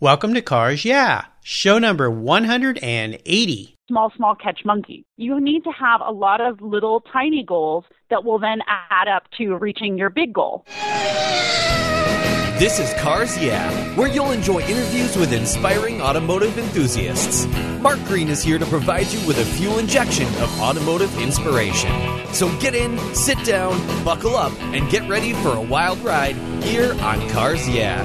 Welcome to Cars Yeah, show number 180. Small, small catch monkey. You need to have a lot of little tiny goals that will then add up to reaching your big goal. This is Cars Yeah, where you'll enjoy interviews with inspiring automotive enthusiasts. Mark Green is here to provide you with a fuel injection of automotive inspiration. So get in, sit down, buckle up, and get ready for a wild ride here on Cars Yeah.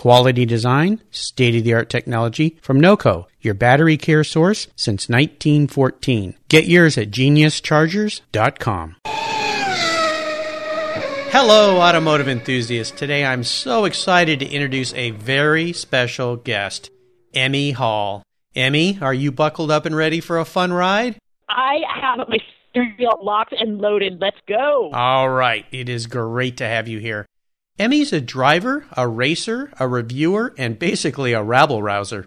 Quality design, state of the art technology from NOCO, your battery care source since 1914. Get yours at geniuschargers.com. Hello, automotive enthusiasts. Today I'm so excited to introduce a very special guest, Emme Hall. Emme, are you buckled up and ready for a fun ride? I have my steering wheel locked and loaded. Let's go. All right. It is great to have you here. Emme's a driver, a racer, a reviewer, and basically a rabble rouser.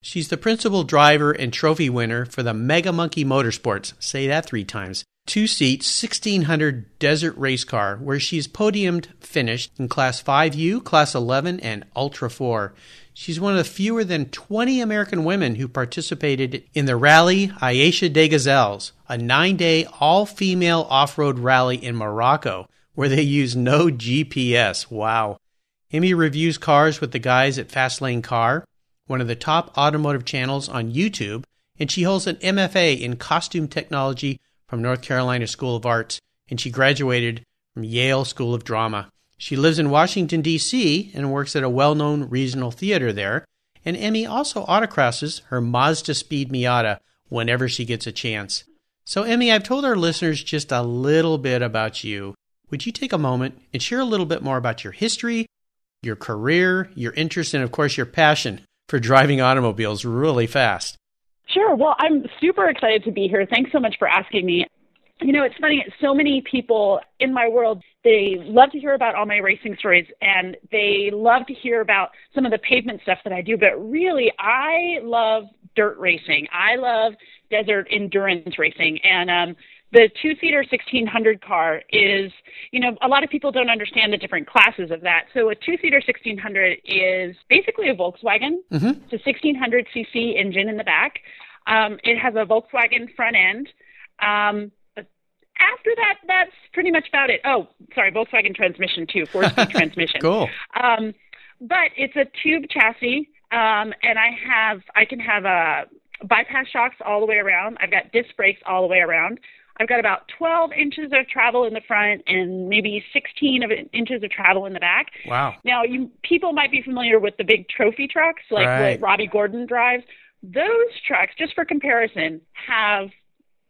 She's the principal driver and trophy winner for the Mega Monkey Motorsports. Say that three times. Two seat, 1600 desert race car, where she's podiumed finished in Class 5U, Class 11, and Ultra 4. She's one of the fewer than 20 American women who participated in the Rally Aïcha des Gazelles, a nine day all female off road rally in Morocco, where they use no GPS. Wow. Emme reviews cars with the guys at Fastlane Car, one of the top automotive channels on YouTube, and she holds an MFA in costume technology from North Carolina School of Arts, and she graduated from Yale School of Drama. She lives in Washington, D.C., and works at a well known regional theater there. And Emme also autocrosses her Mazda Speed Miata whenever she gets a chance. So, Emme, I've told our listeners just a little bit about you. Would you take a moment and share a little bit more about your history, your career, your interest, and of course, your passion for driving automobiles really fast? Sure. Well, I'm super excited to be here. Thanks so much for asking me. You know, it's funny, so many people in my world, they love to hear about all my racing stories and they love to hear about some of the pavement stuff that I do, but really, I love dirt racing. I love desert endurance racing. And um, the two seater 1600 car is, you know, a lot of people don't understand the different classes of that. So a two seater 1600 is basically a Volkswagen. Mm-hmm. It's a 1600 cc engine in the back. Um, it has a Volkswagen front end. Um, after that, that's pretty much about it. Oh, sorry, Volkswagen transmission too, four-speed transmission. Cool. Um, but it's a tube chassis, um, and I have I can have a bypass shocks all the way around. I've got disc brakes all the way around. I've got about 12 inches of travel in the front and maybe 16 of inches of travel in the back. Wow. Now, you people might be familiar with the big trophy trucks like right. what Robby Gordon drives. Those trucks, just for comparison, have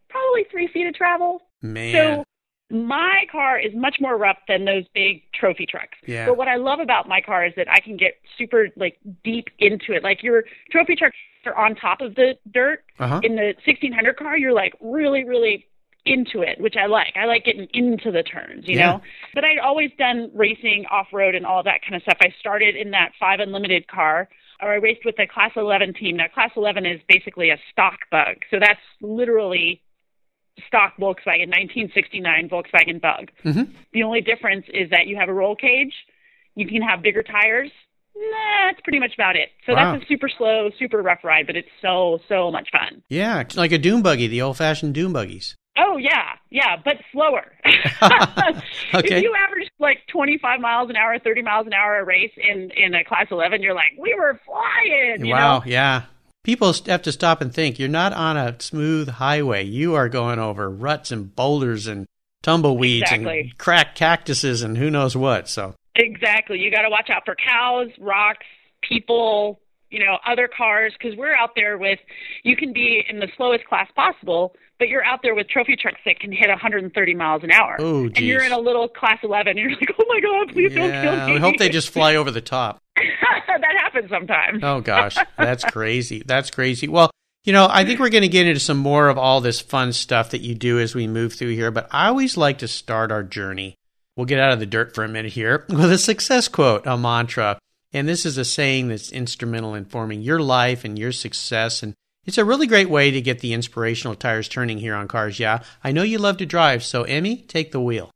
probably three feet of travel. Man. So my car is much more rough than those big trophy trucks. Yeah. But what I love about my car is that I can get super like deep into it. Like your trophy trucks are on top of the dirt. Uh-huh. In the 1600 car, you're like really, really into it, which I like. I like getting into the turns, you Yeah. know. But I'd always done racing off road and all that kind of stuff. I started in that five unlimited car, or I raced with the Class 11 team. Now, Class 11 is basically a stock bug, so that's literally stock Volkswagen 1969 Volkswagen Bug. Mm-hmm. The only difference is that you have a roll cage. You can have bigger tires. Nah, that's pretty much about it. So Wow. that's a super slow, super rough ride, but it's so so much fun. Yeah, like a dune buggy, the old fashioned dune buggies. Oh yeah, yeah, but slower. okay. If you average like 25 miles an hour, 30 miles an hour a race in in a class 11, you're like, we were flying. You wow, know? yeah. People have to stop and think. You're not on a smooth highway. You are going over ruts and boulders and tumbleweeds Exactly. and cracked cactuses and who knows what. So, Exactly. You got to watch out for cows, rocks, people, you know, other cars, because we're out there with. You can be in the slowest class possible, but you're out there with trophy trucks that can hit 130 miles an hour. Oh, and you're in a little class 11, and you're like, oh my god, please don't kill yeah, me. we hope they just fly over the top. that happens sometimes. Oh gosh, that's crazy. That's crazy. Well, you know, I think we're going to get into some more of all this fun stuff that you do as we move through here, but I always like to start our journey. We'll get out of the dirt for a minute here with a success quote, a mantra. And this is a saying that's instrumental in forming your life and your success. And it's a really great way to get the inspirational tires turning here on Cars Yeah. I know you love to drive, so Emme, take the wheel.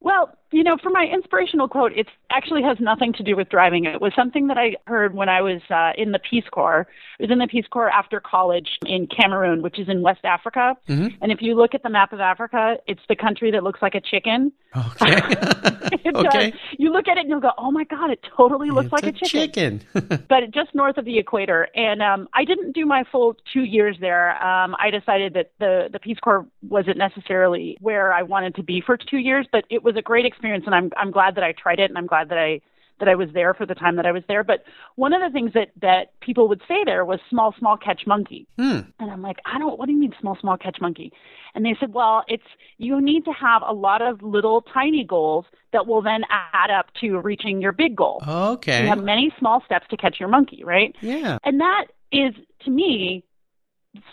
Well, you know, for my inspirational quote, it actually has nothing to do with driving. It was something that I heard when I was uh, in the Peace Corps. I was in the Peace Corps after college in Cameroon, which is in West Africa. Mhm. And if you look at the map of Africa, it's the country that looks like a chicken. Okay. It okay. does. You look at it and you'll go, "Oh my God, it totally looks It's like a chicken." chicken. but just north of the equator. And um, I didn't do my full two years there. Um, I decided that the the Peace Corps wasn't necessarily where I wanted to be for two years, but it was a great experience, and I'm I'm glad that I tried it, and I'm glad that I that I was there for the time that I was there. But one of the things that that people would say there was small, small catch monkey. hmm. And I'm like, I don't, what do you mean small, small catch monkey? And they said, well, it's, you need to have a lot of little tiny goals that will then add up to reaching your big goal. Okay. You have many small steps to catch your monkey, right? Yeah. And that is, to me,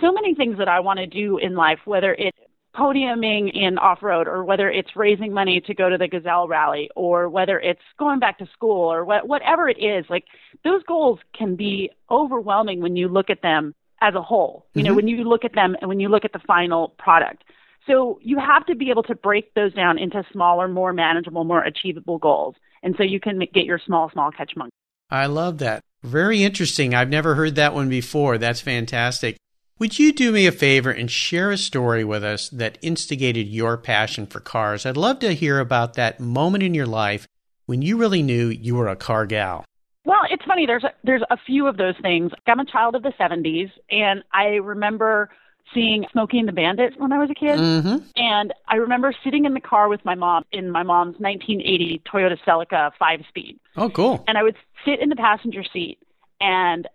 so many things that I want to do in life, whether it's podiuming in off road or whether it's raising money to go to the Gazelle rally or whether it's going back to school or what, whatever it is, like those goals can be overwhelming when you look at them as a whole. You know, Mhm. when you look at them and when you look at the final product. So you have to be able to break those down into smaller, more manageable, more achievable goals. And so you can get your small, small catch monkey. I love that. Very interesting. I've never heard that one before. That's fantastic. Would you do me a favor and share a story with us that instigated your passion for cars? I'd love to hear about that moment in your life when you really knew you were a car gal. Well, it's funny. There's a, there's a few of those things. I'm a child of the 70s, and I remember seeing Smokey and the Bandit when I was a kid. Mm-hmm. And I remember sitting in the car with my mom in my mom's 1980 Toyota Celica five speed. Oh, cool. And I would sit in the passenger seat, and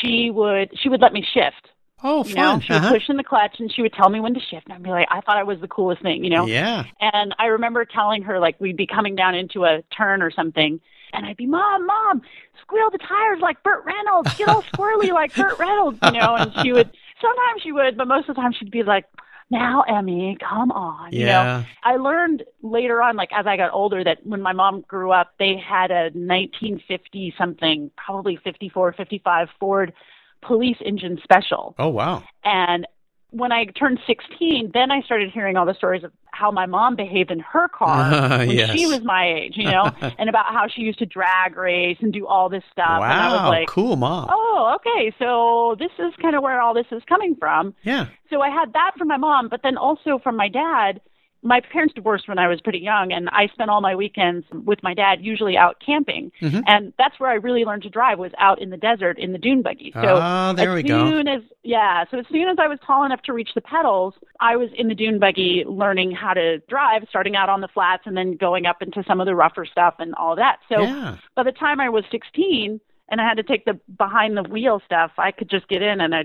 she would she would let me shift. Oh, You know, fun. she would Uh-huh. push in the clutch, and she would tell me when to shift. And I'd be like, I thought I was the coolest thing, you know. Yeah. And I remember telling her like we'd be coming down into a turn or something, and I'd be, Mom, Mom, squeal the tires like Burt Reynolds, get all squirrely like Burt Reynolds, you know. And she would sometimes she would, but most of the time she'd be like, Now, Emme, come on, you know. Yeah. I learned later on, like as I got older, that when my mom grew up, they had a 1950 something, probably 54, 55 Ford police engine special. Oh, wow. And when I turned 16, then I started hearing all the stories of how my mom behaved in her car Uh, when yes. she was my age, you know, and about how she used to drag race and do all this stuff. And I was Wow. like, cool mom. oh, okay, so this is kind of where all this is coming from. Yeah. So I had that from my mom, but then also from my dad. My parents divorced when I was pretty young, and I spent all my weekends with my dad, usually out camping. Mhm. And that's where I really learned to drive was out in the desert in the dune buggy. So Ah, there as we go. soon as yeah, so as soon as I was tall enough to reach the pedals, I was in the dune buggy learning how to drive, starting out on the flats and then going up into some of the rougher stuff and all that. So yeah. by the time I was 16 and I had to take the behind the wheel stuff, I could just get in and I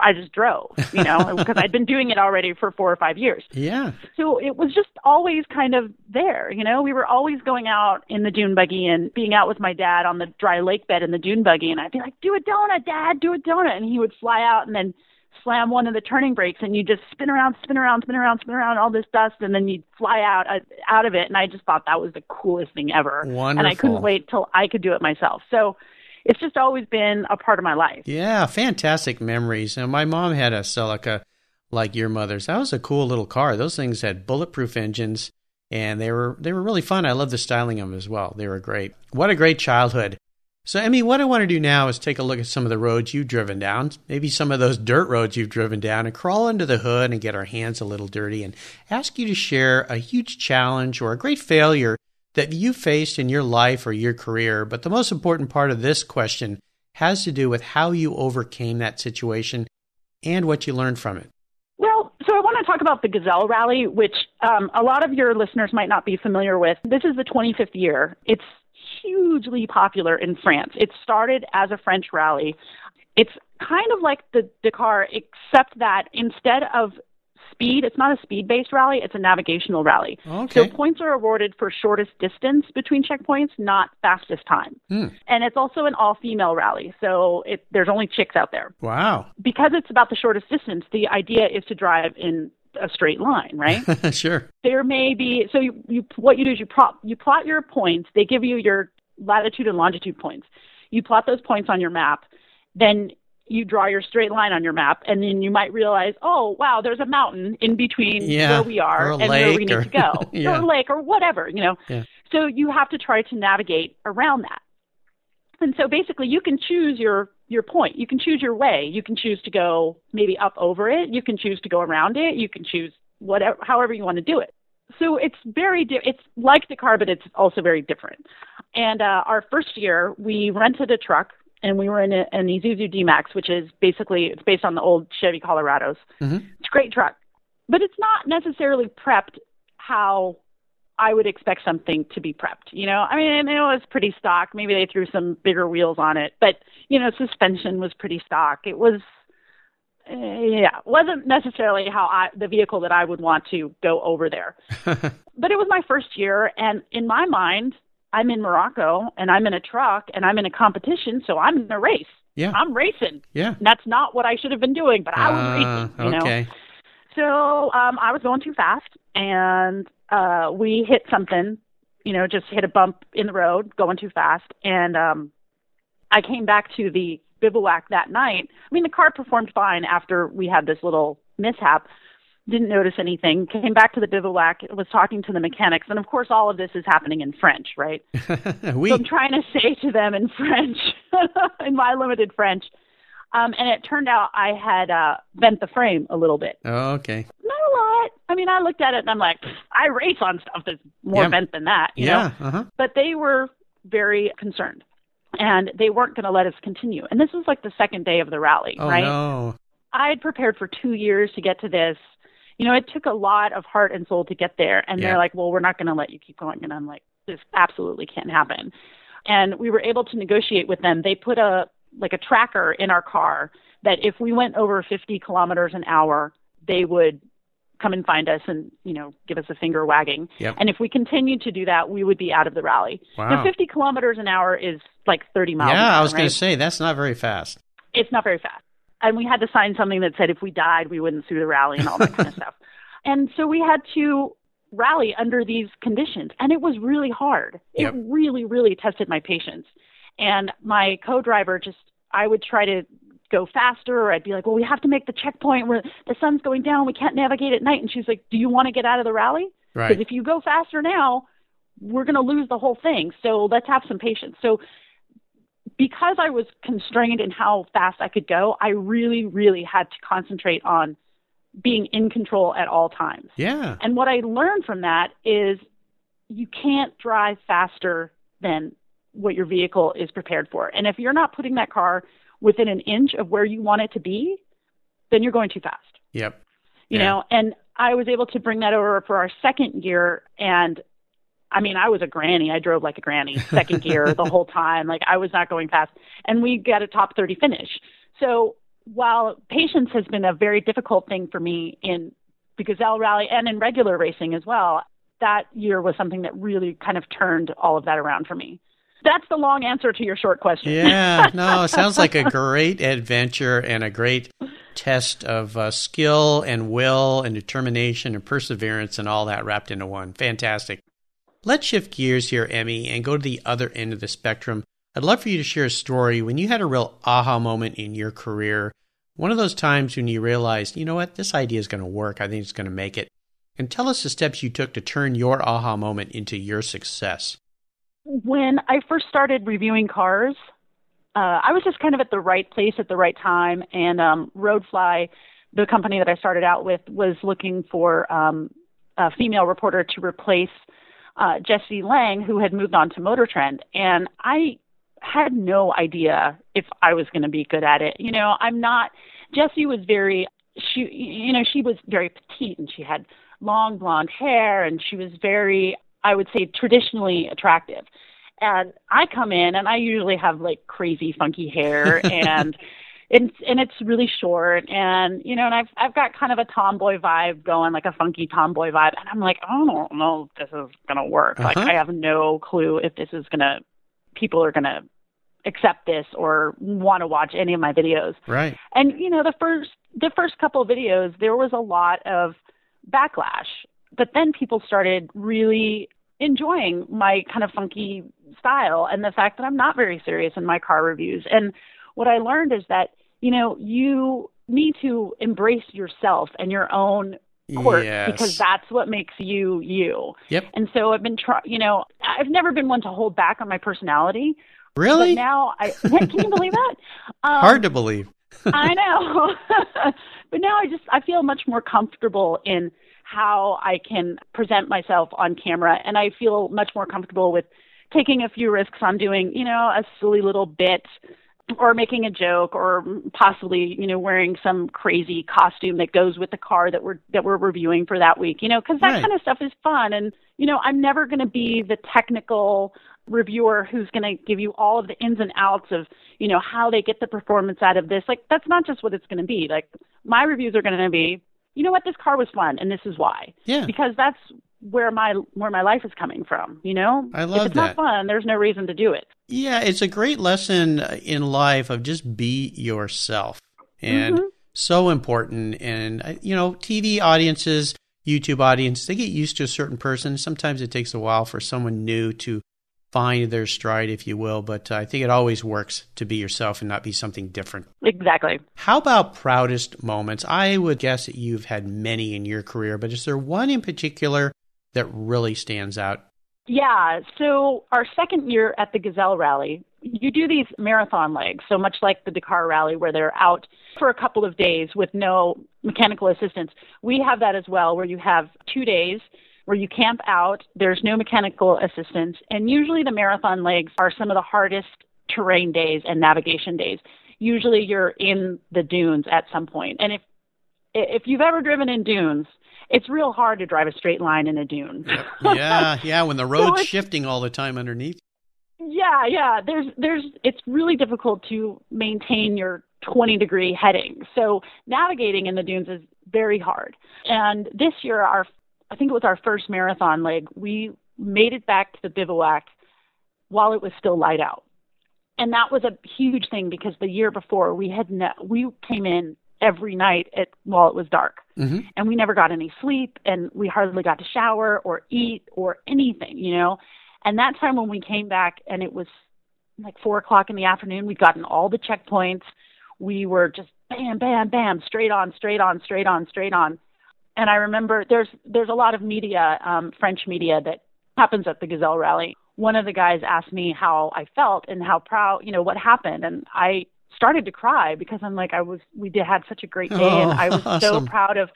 I just drove, you know, because I'd been doing it already for 4 or 5 years. Yeah. So it was just always kind of there, you know. We were always going out in the dune buggy and being out with my dad on the dry lake bed in the dune buggy, and I'd be like, "Do a donut, Dad, do a donut," and he would fly out and then slam one of the turning brakes, and you just spin around, spin around, spin around, spin around all this dust, and then you'd fly out uh, out of it, and I just thought that was the coolest thing ever, Wonderful. and I couldn't wait till I could do it myself. So it's just always been a part of my life. Yeah, fantastic memories. And my mom had a Celica like your mother's. That was a cool little car. Those things had bulletproof engines and they were they were really fun. I love the styling of them as well. They were great. What a great childhood. So, Emme, what I want to do now is take a look at some of the roads you've driven down, maybe some of those dirt roads you've driven down, and crawl under the hood and get our hands a little dirty and ask you to share a huge challenge or a great failure that you faced in your life or your career. But the most important part of this question has to do with how you overcame that situation and what you learned from it. Well, so I want to talk about the Gazelle Rally, which um, a lot of your listeners might not be familiar with. This is the 25th year. It's hugely popular in France. It started as a French rally. It's kind of like the Dakar, except that instead of speed. It's not a speed based rally, it's a navigational rally. Okay. So points are awarded for shortest distance between checkpoints, not fastest time. Hmm. And it's also an all female rally. So it, there's only chicks out there. Wow. Because it's about the shortest distance, the idea is to drive in a straight line, right? sure. there may be so you, you what you do is you plot you plot your points. They give you your latitude and longitude points. You plot those points on your map. Then you draw your straight line on your map, and then you might realize, oh wow, there's a mountain in between Yeah, where we are and where we need or- to go, Yeah. or a lake or whatever, you know. Yeah. So you have to try to navigate around that. And so basically, you can choose your your point. You can choose your way. You can choose to go maybe up over it. You can choose to go around it. You can choose whatever, however you want to do it. So it's very di- it's like Dakar, but it's also very different. And uh, our first year, we rented a truck and we were in a, an Isuzu D-Max, which is basically it's based on the old Chevy Colorados. Mhm. It's a great truck, but it's not necessarily prepped how I would expect something to be prepped. You know, I mean, it was pretty stock. Maybe they threw some bigger wheels on it, but you know, suspension was pretty stock. It was, uh, yeah, wasn't necessarily how I the vehicle that I would want to go over there. But it was my first year, and in my mind, I'm in Morocco and I'm in a truck and I'm in a competition, so I'm in a race. yeah. I'm racing. Yeah. And that's not what I should have been doing, but I was Ah, racing. You know. okay. So um, I was going too fast, and uh, we hit something. You know, just hit a bump in the road, going too fast, and um, I came back to the bivouac that night. I mean, the car performed fine after we had this little mishap. Didn't notice anything. Came back to the bivouac. Was talking to the mechanics, and of course, all of this is happening in French, right? we. So I'm trying to say to them in French, in my limited French. Um, and it turned out I had uh, bent the frame a little bit. Oh, okay. Not a lot. I mean, I looked at it and I'm like, I race on stuff that's more Yeah. bent than that, you know? Yeah. Uh huh. But they were very concerned and they weren't going to let us continue. And this was like the second day of the rally, Oh right? no. I had prepared for two years to get to this. You know, it took a lot of heart and soul to get there. And Yeah. they're like, well, we're not going to let you keep going. And I'm like, this absolutely can't happen. And we were able to negotiate with them. They put a, like a tracker in our car that if we went over 50 kilometers an hour, they would come and find us and, you know, give us a finger wagging. Yep. And if we continued to do that, we would be out of the rally. Wow. Now, 50 kilometers an hour is like 30 miles. an Yeah, I hour, was going to say that's not very fast. it's not very fast. And we had to sign something that said if we died, we wouldn't sue the rally and all that kind of stuff. And so we had to rally under these conditions. And it was really hard. Yep. It really, really tested my patience. And my co driver just, I would try to go faster or I'd be like, well, we have to make the checkpoint where the sun's going down. We can't navigate at night. And she's like, do you want to get out of the rally? Right. Because if you go faster now, we're going to lose the whole thing. So let's have some patience. So because I was constrained in how fast I could go, I really, really had to concentrate on being in control at all times. Yeah. And what I learned from that is you can't drive faster than what your vehicle is prepared for. And if you're not putting that car within an inch of where you want it to be, then you're going too fast Yep. you Yeah. know and i was able to bring that over for our second year and i mean i was a granny. I drove like a granny second gear the whole time. Like i was not going fast. And we got a top 30 finish. So while patience has been a very difficult thing for me in the gazelle rally and in regular racing as well that year was something that really kind of turned all of that around for me. That's the long answer to your short question. Yeah, no, it sounds like a great adventure and a great test of uh, skill and will and determination and perseverance and all that wrapped into one. Fantastic. Let's shift gears here, Emme, and go to the other end of the spectrum. I'd love for you to share a story when you had a real aha moment in your career. One of those times when you realized, you know what, this idea is going to work. I think it's going to make it. And tell us the steps you took to turn your aha moment into your success. when I first started reviewing cars, uh, I was just kind of at the right place at the right time. And um, Roadfly, the company that I started out with, was looking for um, a female reporter to replace uh, Jessi Lang, who had moved on to Motor Trend. And I had no idea if I was going to be good at it. You know, I'm not. Jessi was very she you know she was very petite and she had long blonde hair and she was very I would say traditionally attractive. And I come in and I usually have like crazy funky hair and and and it's really short. And you know and I've I've got kind of a tomboy vibe going like a funky tomboy vibe. And I'm like I don't know if this is gonna work. Uh-huh. like I have no clue if this is gonna people are gonna accept this or want to watch any of my videos. Right. And you know the first the first couple of videos there was a lot of backlash. But then people started really enjoying my kind of funky style and the fact that I'm not very serious in my car reviews. And what I learned is that you know, you need to embrace yourself and your own quirk yes. because that's what makes you you. Yep. And so I've been trying, you know, I've never been one to hold back on my personality. Really? But now I can you believe that? Um, Hard to believe. I know. but now I just I feel much more comfortable in how I can present myself on camera and I feel much more comfortable with taking a few risks on doing, you know, a silly little bit or making a joke or possibly you know wearing some crazy costume that goes with the car that we're that we're reviewing for that week you know because that right. kind of stuff is fun. And you know i'm never going to be the technical reviewer who's going to give you all of the ins and outs of you know how they get the performance out of this. Like that's not just what it's going to be. Like my reviews are going to be you know what? This car was fun and this is why. Yeah. Because that's where my where my life is coming from you know? I love if it's that. not fun there's no reason to do it. Yeah it's a great lesson in life of just be yourself and mm-hmm. so important. And uh, you know tv audiences youtube audience they get used to a certain person. Sometimes it takes a while for someone new to find their stride if you will but uh, i think it always works to be yourself and not be something different. Exactly. How about proudest moments? I would guess that you've had many in your career but is there one in particular that really stands out? Yeah. So our second year at the Gazelle Rally, you do these marathon legs. So much like the Dakar Rally, where they're out for a couple of days with no mechanical assistance, we have that as well, where you have two days where you camp out. There's no mechanical assistance, and usually the marathon legs are some of the hardest terrain days and navigation days. Usually you're in the dunes at some point, and if if you've ever driven in dunes, it's real hard to drive a straight line in a dune. yeah, yeah, when the road's so shifting all the time underneath. Yeah, yeah. There's there's it's really difficult to maintain your 20 degree heading. So navigating in the dunes is very hard. And this year our I think it was our first marathon leg, we made it back to the bivouac while it was still light out. And that was a huge thing because the year before we had no, we came in every night at while it was dark. Mm-hmm. And we never got any sleep and we hardly got to shower or eat or anything, you know. And that time when we came back and it was like four o'clock in the afternoon, we'd gotten all the checkpoints. We were just bam, bam, bam, straight on, straight on, straight on, straight on. And I remember there's there's a lot of media, um, French media that happens at the Gazelle Rally. One of the guys asked me how I felt and how proud, you know, what happened, and I started to cry because I'm like I was we did had such a great day oh, and I was awesome. so proud of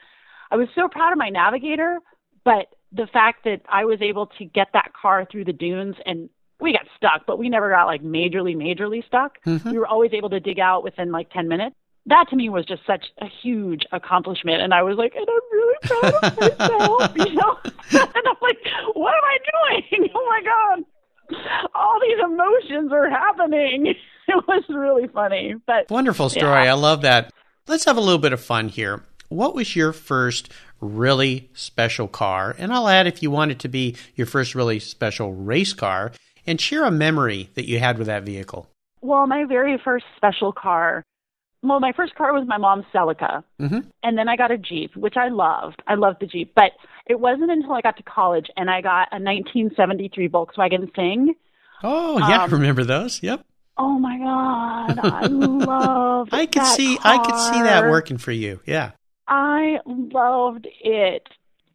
I was so proud of my navigator, but the fact that I was able to get that car through the dunes and we got stuck, but we never got like majorly, majorly stuck. Mm-hmm. We were always able to dig out within like 10 minutes. That to me was just such a huge accomplishment. And I was like, and I'm really proud of myself, you know? and I'm like, what am I doing? oh my God all these emotions are happening. It was really funny, but wonderful story. Yeah. I love that. Let's have a little bit of fun here. What was your first really special car? And I'll add if you want it to be your first really special race car and share a memory that you had with that vehicle. Well, my very first special car well, my first car was my mom's Celica, mm-hmm. and then I got a Jeep, which I loved. I loved the Jeep, but it wasn't until I got to college and I got a 1973 Volkswagen Thing. Oh, yeah, Um, remember those? Yep. Oh my god, I love. I could see I could see that working for you. Yeah. I loved it.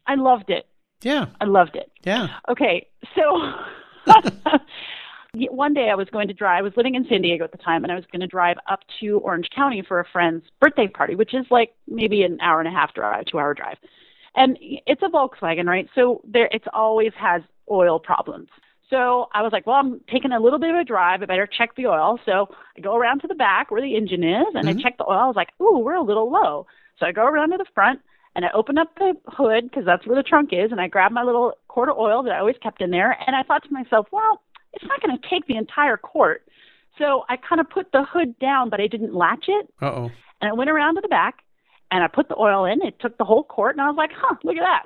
I loved it. Yeah. I loved it. Yeah. Okay, so One day I was going to drive, I was living in San Diego at the time, and I was going to drive up to Orange County for a friend's birthday party, which is like maybe an hour and a half drive, two hour drive. And it's a Volkswagen, right? So there, it's always has oil problems. So I was like, well, I'm taking a little bit of a drive. I better check the oil. So I go around to the back where the engine is and mm-hmm. I check the oil. I was like, ooh, we're a little low. So I go around to the front and I open up the hood because that's where the trunk is. And I grab my little quart of oil that I always kept in there. And I thought to myself, well, it's not going to take the entire court. So I kind of put the hood down, but I didn't latch it. Uh oh. And I went around to the back and I put the oil in. It took the whole quart. And I was like, huh, look at that.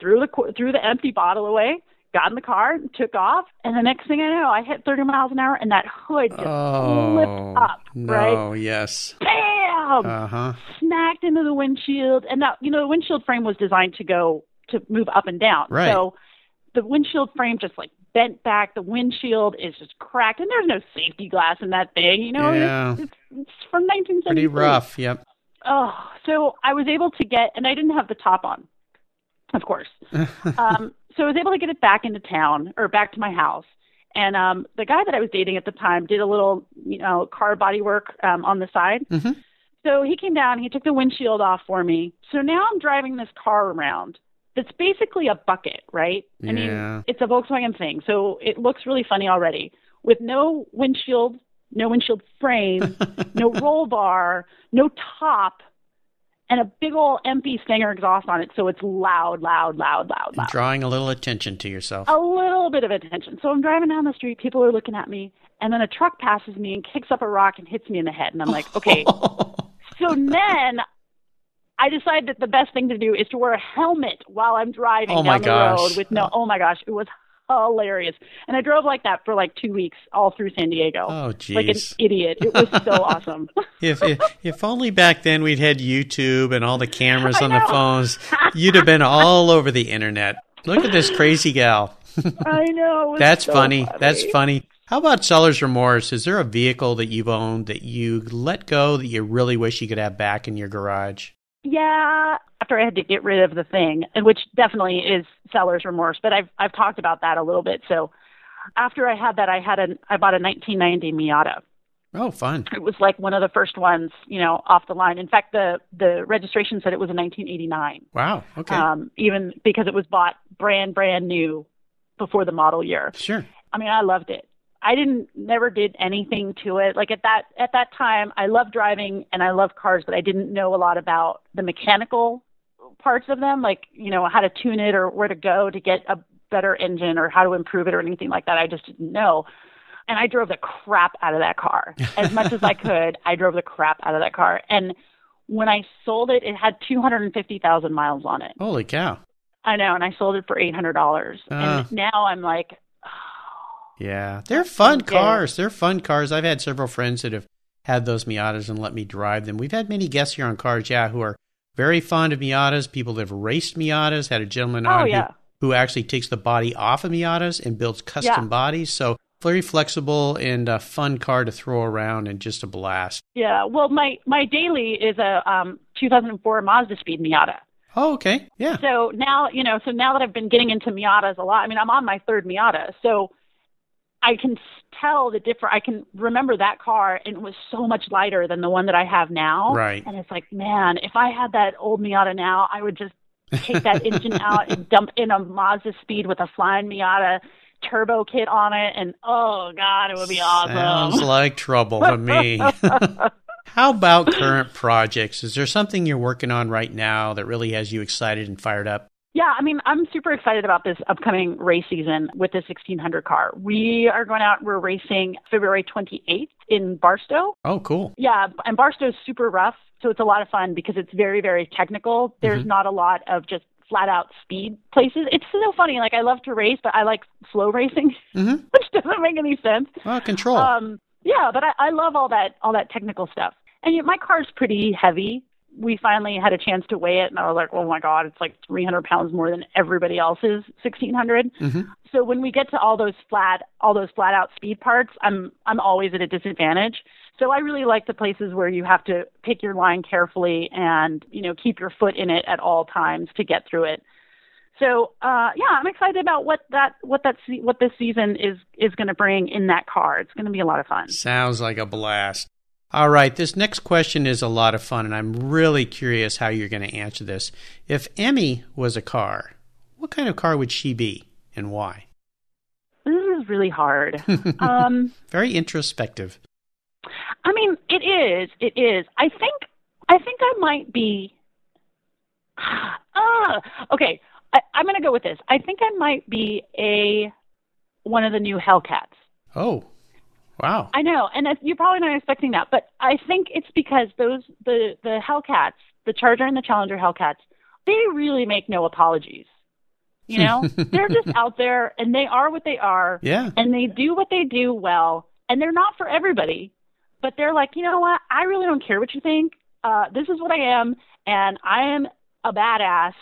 Threw the, threw the empty bottle away got in the car, and took off, and the next thing I know, I hit 30 miles an hour, and that hood just oh, flipped up. No, right? Oh, yes. Bam! Uh huh. Smacked into the windshield, and now you know the windshield frame was designed to go to move up and down. Right. So the windshield frame just like bent back. The windshield is just cracked, and there's no safety glass in that thing. You know, yeah. it's, it's, it's from 1973. Pretty rough. Yep. Oh, so I was able to get, and I didn't have the top on, of course. um, so I was able to get it back into town or back to my house. And um, the guy that I was dating at the time did a little, you know, car body work um, on the side. Mm-hmm. So he came down, he took the windshield off for me. So now I'm driving this car around. That's basically a bucket, right? Yeah. I mean, it's a Volkswagen thing, so it looks really funny already. With no windshield, no windshield frame, no roll bar, no top, and a big old empty Stinger exhaust on it, so it's loud, loud, loud, loud, loud. Drawing a little attention to yourself. A little bit of attention. So I'm driving down the street, people are looking at me, and then a truck passes me and kicks up a rock and hits me in the head, and I'm like, okay. so then I decided that the best thing to do is to wear a helmet while I'm driving oh down the gosh. road with no. Oh my gosh, it was hilarious. And I drove like that for like two weeks all through San Diego. Oh, geez. Like an idiot. It was so awesome. if, if, if only back then we'd had YouTube and all the cameras on the phones, you'd have been all over the internet. Look at this crazy gal. I know. That's so funny. funny. That's funny. How about seller's remorse? Is there a vehicle that you've owned that you let go that you really wish you could have back in your garage? Yeah, after I had to get rid of the thing, and which definitely is seller's remorse, but I've I've talked about that a little bit. So after I had that, I had a I bought a 1990 Miata. Oh, fun. It was like one of the first ones, you know, off the line. In fact, the the registration said it was a 1989. Wow. Okay. Um, even because it was bought brand brand new before the model year. sure. I mean, I loved it. I didn't never did anything to it. Like at that at that time, I loved driving and I loved cars, but I didn't know a lot about the mechanical parts of them, like you know how to tune it or where to go to get a better engine or how to improve it or anything like that. I just didn't know. And I drove the crap out of that car as much as I could. I drove the crap out of that car. And when I sold it, it had 250,000 miles on it. Holy cow. I know, and I sold it for $800. Ah. and now I'm like, Yeah. They're fun Yeah. cars. They're fun cars. I've had several friends that have had those Miatas and let me drive them. We've had many guests here on Cars Yeah who are very fond of Miatas. People that have raced Miatas. Had a gentleman Oh, on yeah. who, who actually takes the body off of Miatas and builds custom Yeah. bodies. So very flexible and a fun car to throw around and just a blast. Yeah, well, my my daily is a um 2004 Mazda Speed Miata. Oh, okay. Yeah. So now, you know, so now that I've been getting into Miatas a lot, I mean, I'm on my third Miata, so I can tell the different. I can remember that car, and it was so much lighter than the one that I have now. Right. And it's like, man, if I had that old Miata now, I would just take that engine out and dump in a Mazda Speed with a flying Miata turbo kit on it, and oh god, it would be awesome. Sounds like trouble to me. How about current projects? Is there something you're working on right now that really has you excited and fired up? Yeah, I mean, I'm super excited about this upcoming race season with the 1600 car. We are going out, we're racing February 28th in Barstow. Oh, cool. Yeah, and Barstow's super rough, so it's a lot of fun because it's very, very technical. There's Mhm. not a lot of just flat out speed places. It's so funny. Like, I love to race, but I like slow racing, hmm which doesn't make any sense. Well, control. Um, yeah, but I, I love all that all that technical stuff. And yet my car's pretty heavy. We finally had a chance to weigh it, and I was like, "Oh my god, it's like 300 pounds more than everybody else's 1600." hmm So when we get to all those flat all those flat out speed parts, I'm I'm always at a disadvantage. So I really like the places where you have to pick your line carefully and you know keep your foot in it at all times to get through it. So uh, yeah, I'm excited about what that what that what this season is is going to bring in that car. It's going to be a lot of fun. Sounds like a blast. All right, this next question is a lot of fun, and I'm really curious how you're going to answer this. If Emme was a car, what kind of car would she be, and why? This is really hard. um, Very introspective. I mean, it is. It is. I think. I think I might be. Ah, okay. I, I'm going to go with this. I think I might be a one of the new Hellcats. Oh, wow. I know, and you're probably not expecting that, but I think it's because those the the Hellcats, the Charger and the Challenger Hellcats, they really make no apologies. You know, they're just out there, and they are what they are, Yeah. and they do what they do well, and they're not for everybody, but they're like, you know what? I really don't care what you think. Uh, this is what I am, and I am a badass,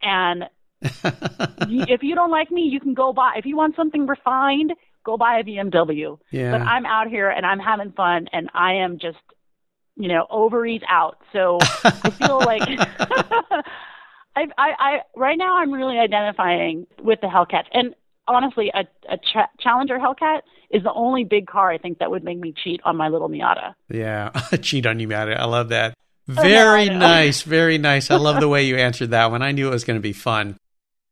and if you don't like me, you can go buy. If you want something refined, go buy a BMW. Yeah. But I'm out here and I'm having fun, and I am just, you know, ovaries out. So I feel like I, I, I, right now I'm really identifying with the Hellcat, and honestly, a, a cha- Challenger Hellcat is the only big car I think that would make me cheat on my little Miata. Yeah, cheat on you it. I love that. Oh, no, Very nice, very nice. I love the way you answered that one. I knew it was going to be fun.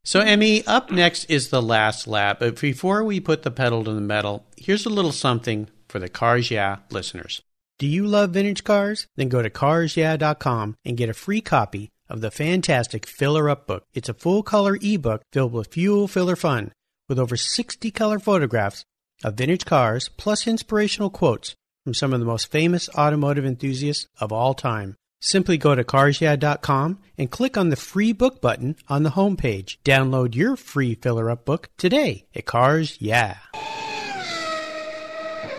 So, Emme, up next is the last lap. But before we put the pedal to the metal, here's a little something for the Cars Yeah listeners. Do you love vintage cars? Then go to carsyeah.com and get a free copy of the fantastic Filler Up book. It's a full color ebook filled with fuel filler fun with over 60 color photographs of vintage cars plus inspirational quotes from some of the most famous automotive enthusiasts of all time. Simply go to carsyeah.com and click on the free book button on the homepage. Download your free filler up book today at Cars Yeah.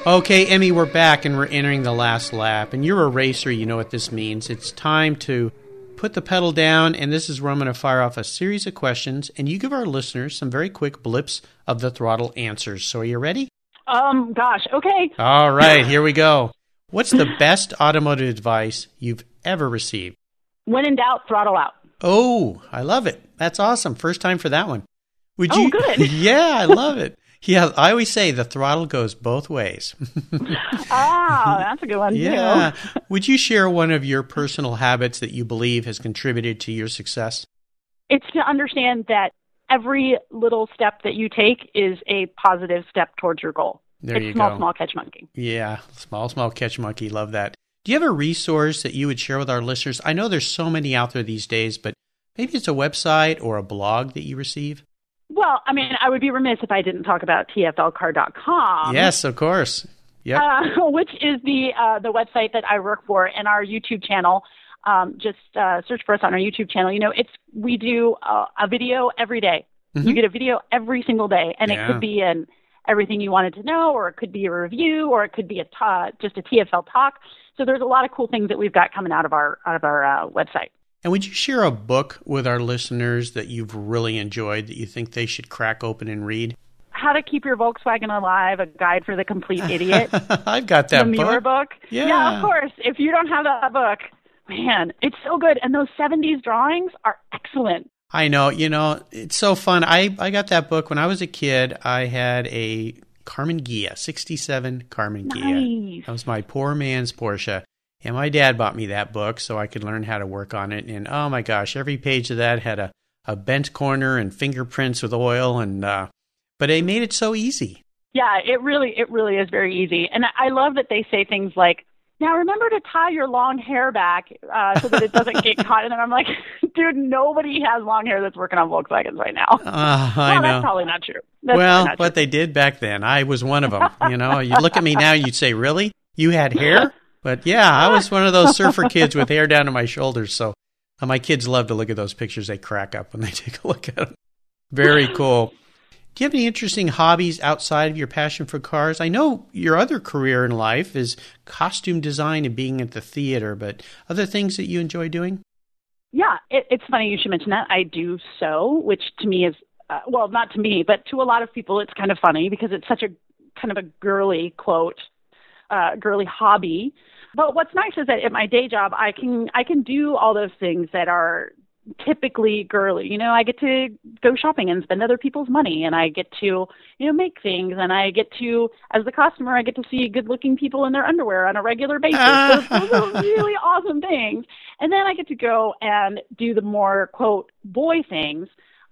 Okay, Emme, we're back and we're entering the last lap. And you're a racer, you know what this means. It's time to put the pedal down, and this is where I'm going to fire off a series of questions, and you give our listeners some very quick blips of the throttle answers. So, are you ready? Um, gosh, okay. All right, here we go. What's the best automotive advice you've ever received? When in doubt, throttle out. Oh, I love it. That's awesome. First time for that one. Would Oh, you? good. yeah, I love it. Yeah, I always say the throttle goes both ways. Ah, that's a good one yeah. too. Would you share one of your personal habits that you believe has contributed to your success? It's to understand that every little step that you take is a positive step towards your goal. There it's you small, go. small catch monkey. Yeah, small, small catch monkey. Love that. Do you have a resource that you would share with our listeners? I know there's so many out there these days, but maybe it's a website or a blog that you receive. Well, I mean, I would be remiss if I didn't talk about tflcar.com. yes, of course. Yep. uh, which is the uh, the website that I work for, and our YouTube channel. Um, just uh, search for us on our YouTube channel. You know, it's we do uh, a video every day. You get a video every single day, and Mm-hmm. Yeah. it could be in everything you wanted to know, or it could be a review, or it could be a ta- just a TFL talk. So there's a lot of cool things that we've got coming out of our out of our uh, website. and would you share a book with our listeners that you've really enjoyed that you think they should crack open and read? How to keep your Volkswagen alive: A Guide for the Complete Idiot. I've got that the Muir book. book. Yeah. of course. If you don't have that book, man, it's so good. And those 70s drawings are excellent. I know, you know, it's so fun. I, I got that book when I was a kid. I had a Karmann Ghia, 67 Karmann Ghia. Nice. That was my poor man's Porsche. And my dad bought me that book so I could learn how to work on it. And oh my gosh, every page of that had a, a bent corner and fingerprints with oil. And, uh, but they made it so easy. Yeah, it really, it really is very easy. And I love that they say things like, now remember to tie your long hair back uh, so that it doesn't get caught. And then I'm like, dude, nobody has long hair that's working on Volkswagens right now. Uh, well, know. that's probably not true. That's well, not but they did back then. I was one of them. You know, you look at me now, you'd say, "Really? You had hair?" But yeah, I was one of those surfer kids with hair down to my shoulders. So uh, my kids love to look at those pictures. They crack up when they take a look at them. Very cool. Do you have any interesting hobbies outside of your passion for cars? I know your other career in life is costume design and being at the theater, but other things that you enjoy doing? Yeah, it, it's funny you should mention that. I do sew, which to me is, uh, well, not to me, but to a lot of people, it's kind of funny because it's such a kind of a girly quote, uh, girly hobby. But what's nice is that at my day job, I can I can do all those things that are typically girly. You know, I get to go shopping and spend other people's money and I get to, you know, make things and I get to as the customer I get to see good looking people in their underwear on a regular basis. those, those are really awesome things. And then I get to go and do the more quote boy things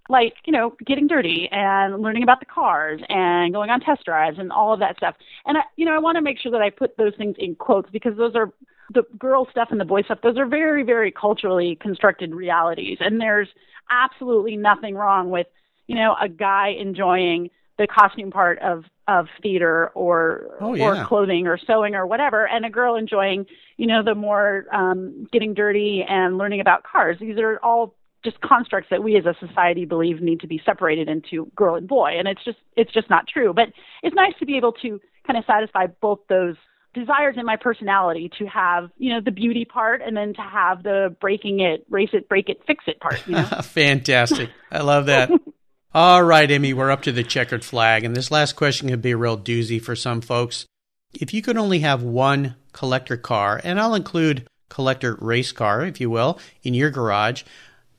like, you know, getting dirty and learning about the cars and going on test drives and all of that stuff. And I you know, I want to make sure that I put those things in quotes because those are the girl stuff and the boy stuff, those are very, very culturally constructed realities. And there's absolutely nothing wrong with, you know, a guy enjoying the costume part of of theater or oh, yeah. or clothing or sewing or whatever, and a girl enjoying, you know, the more um, getting dirty and learning about cars. These are all just constructs that we as a society believe need to be separated into girl and boy, and it's just it's just not true. But it's nice to be able to kind of satisfy both those desires in my personality to have you know the beauty part and then to have the breaking it race it break it fix it part you know? fantastic. I love that. All right Emme we're up to the checkered flag. And this last question could be a real doozy for some folks. If you could only have one collector car and i'll include collector race car if you will in your garage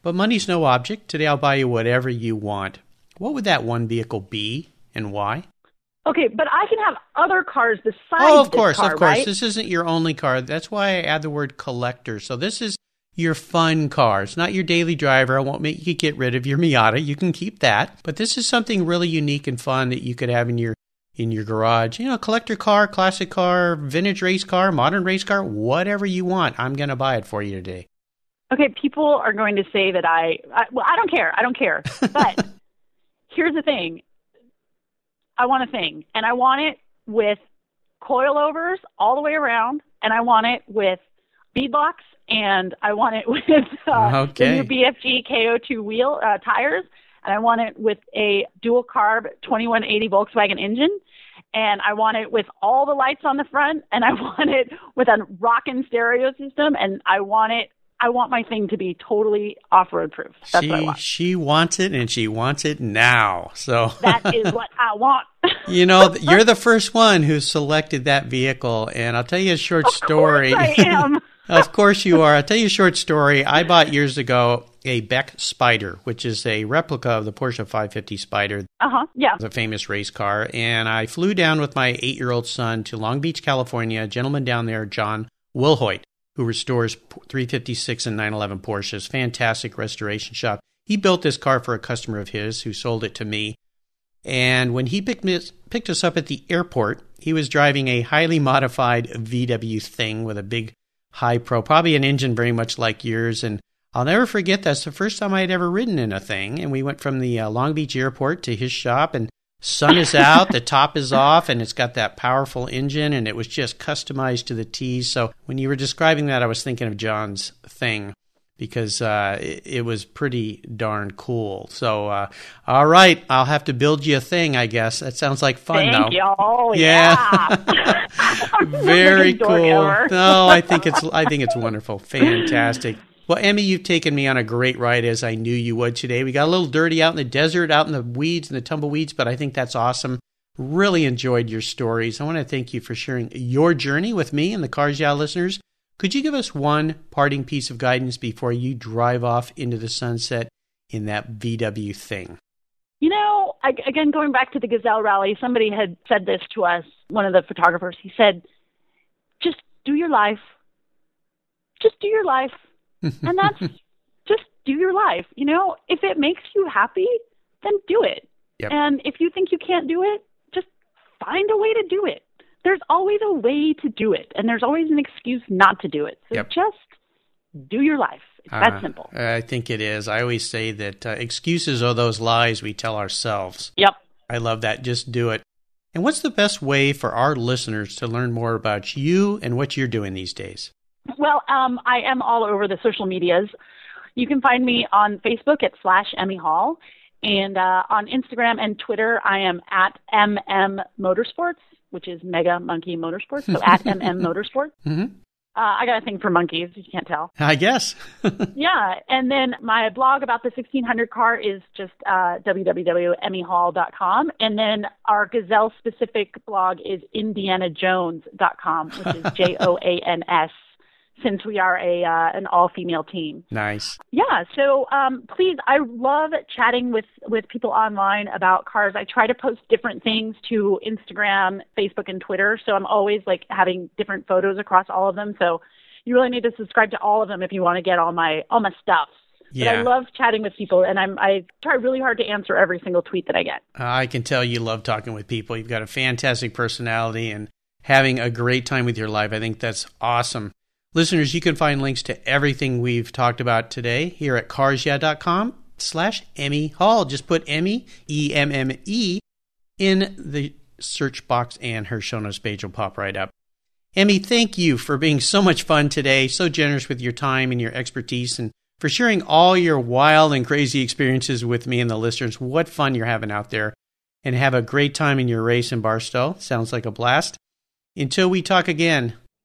but money's no object today i'll buy you whatever you want what would that one vehicle be and why Okay, but I can have other cars besides. Oh, of course, car, of course. Right? This isn't your only car. That's why I add the word collector. So this is your fun car. It's not your daily driver. I won't make you get rid of your Miata. You can keep that. But this is something really unique and fun that you could have in your in your garage. You know, collector car, classic car, vintage race car, modern race car, whatever you want. I'm going to buy it for you today. Okay, people are going to say that I, I well, I don't care. I don't care. But here's the thing I want a thing, and I want it with coilovers all the way around, and I want it with beadlocks, and I want it with uh, okay. the new BFG KO2 wheel uh, tires, and I want it with a dual carb 2180 Volkswagen engine, and I want it with all the lights on the front, and I want it with a rockin' stereo system, and I want it I want my thing to be totally off road proof. That's she, what I want. She wants it and she wants it now. So that is what I want. you know, you're the first one who selected that vehicle, and I'll tell you a short of story. Course I am. of course you are. I'll tell you a short story. I bought years ago a Beck Spyder, which is a replica of the Porsche 550 Spyder. Uh huh. Yeah. The famous race car. And I flew down with my eight year old son to Long Beach, California. A gentleman down there, John Wilhoit, who restores 356 and 911 Porsches. Fantastic restoration shop. He built this car for a customer of his who sold it to me. And when he picked, me, picked us up at the airport, he was driving a highly modified VW thing with a big high pro, probably an engine very much like yours. And I'll never forget that's the first time I had ever ridden in a thing. And we went from the uh, Long Beach airport to his shop, and sun is out, the top is off, and it's got that powerful engine, and it was just customized to the T. So when you were describing that, I was thinking of John's thing because uh, it, it, was pretty darn cool. So, uh, all right, I'll have to build you a thing, I guess. That sounds like fun, Thank though. You. Oh, yeah. Very cool. No, I think it's I think it's wonderful. Fantastic. Well, Emme, you've taken me on a great ride as I knew you would today. We got a little dirty out in the desert, out in the weeds and the tumbleweeds, but I think that's awesome. Really enjoyed your stories. I want to thank you for sharing your journey with me and the Cars Yeah listeners. Could you give us one parting piece of guidance before you drive off into the sunset in that VW thing? You know, I, again, going back to the Gazelle Rally, somebody had said this to us, one of the photographers. He said, just do your life. Just do your life. And that's just do your life. You know, if it makes you happy, then do it. Yep. And if you think you can't do it, just find a way to do it. There's always a way to do it, and there's always an excuse not to do it. So yep. just do your life. It's that simple. I think it is. I always say that uh, excuses are those lies we tell ourselves. Yep. I love that. Just do it. And what's the best way for our listeners to learn more about you and what you're doing these days? Well, um, I am all over the social medias. You can find me on Facebook at slash Emme Hall. And uh, on Instagram and Twitter, I am at MM Motorsports, which is Mega Monkey Motorsports. So at MM Motorsports. Mm-hmm. Uh, I got a thing for monkeys, if you can't tell. I guess. yeah. And then my blog about the 1600 car is just uh, www.emmehall.com. And then our Gazelle specific blog is indianajoans.com, which is J O A N S since we are a uh, an all female team. Nice. Yeah. So um, please, I love chatting with with people online about cars. I try to post different things to Instagram, Facebook, and Twitter. So I'm always like having different photos across all of them. So you really need to subscribe to all of them if you want to get all my all my stuff. Yeah. But I love chatting with people, and I'm I try really hard to answer every single tweet that I get. I can tell you love talking with people. You've got a fantastic personality and having a great time with your life. I think that's awesome. Listeners, you can find links to everything we've talked about today here at carsyeah.com slash Emme Hall. Just put Emme, E M M E, in the search box and her show notes page will pop right up. Emme, thank you for being so much fun today, so generous with your time and your expertise, and for sharing all your wild and crazy experiences with me and the listeners. What fun you're having out there. And have a great time in your race in Barstow. Sounds like a blast. Until we talk again,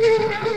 Yeah.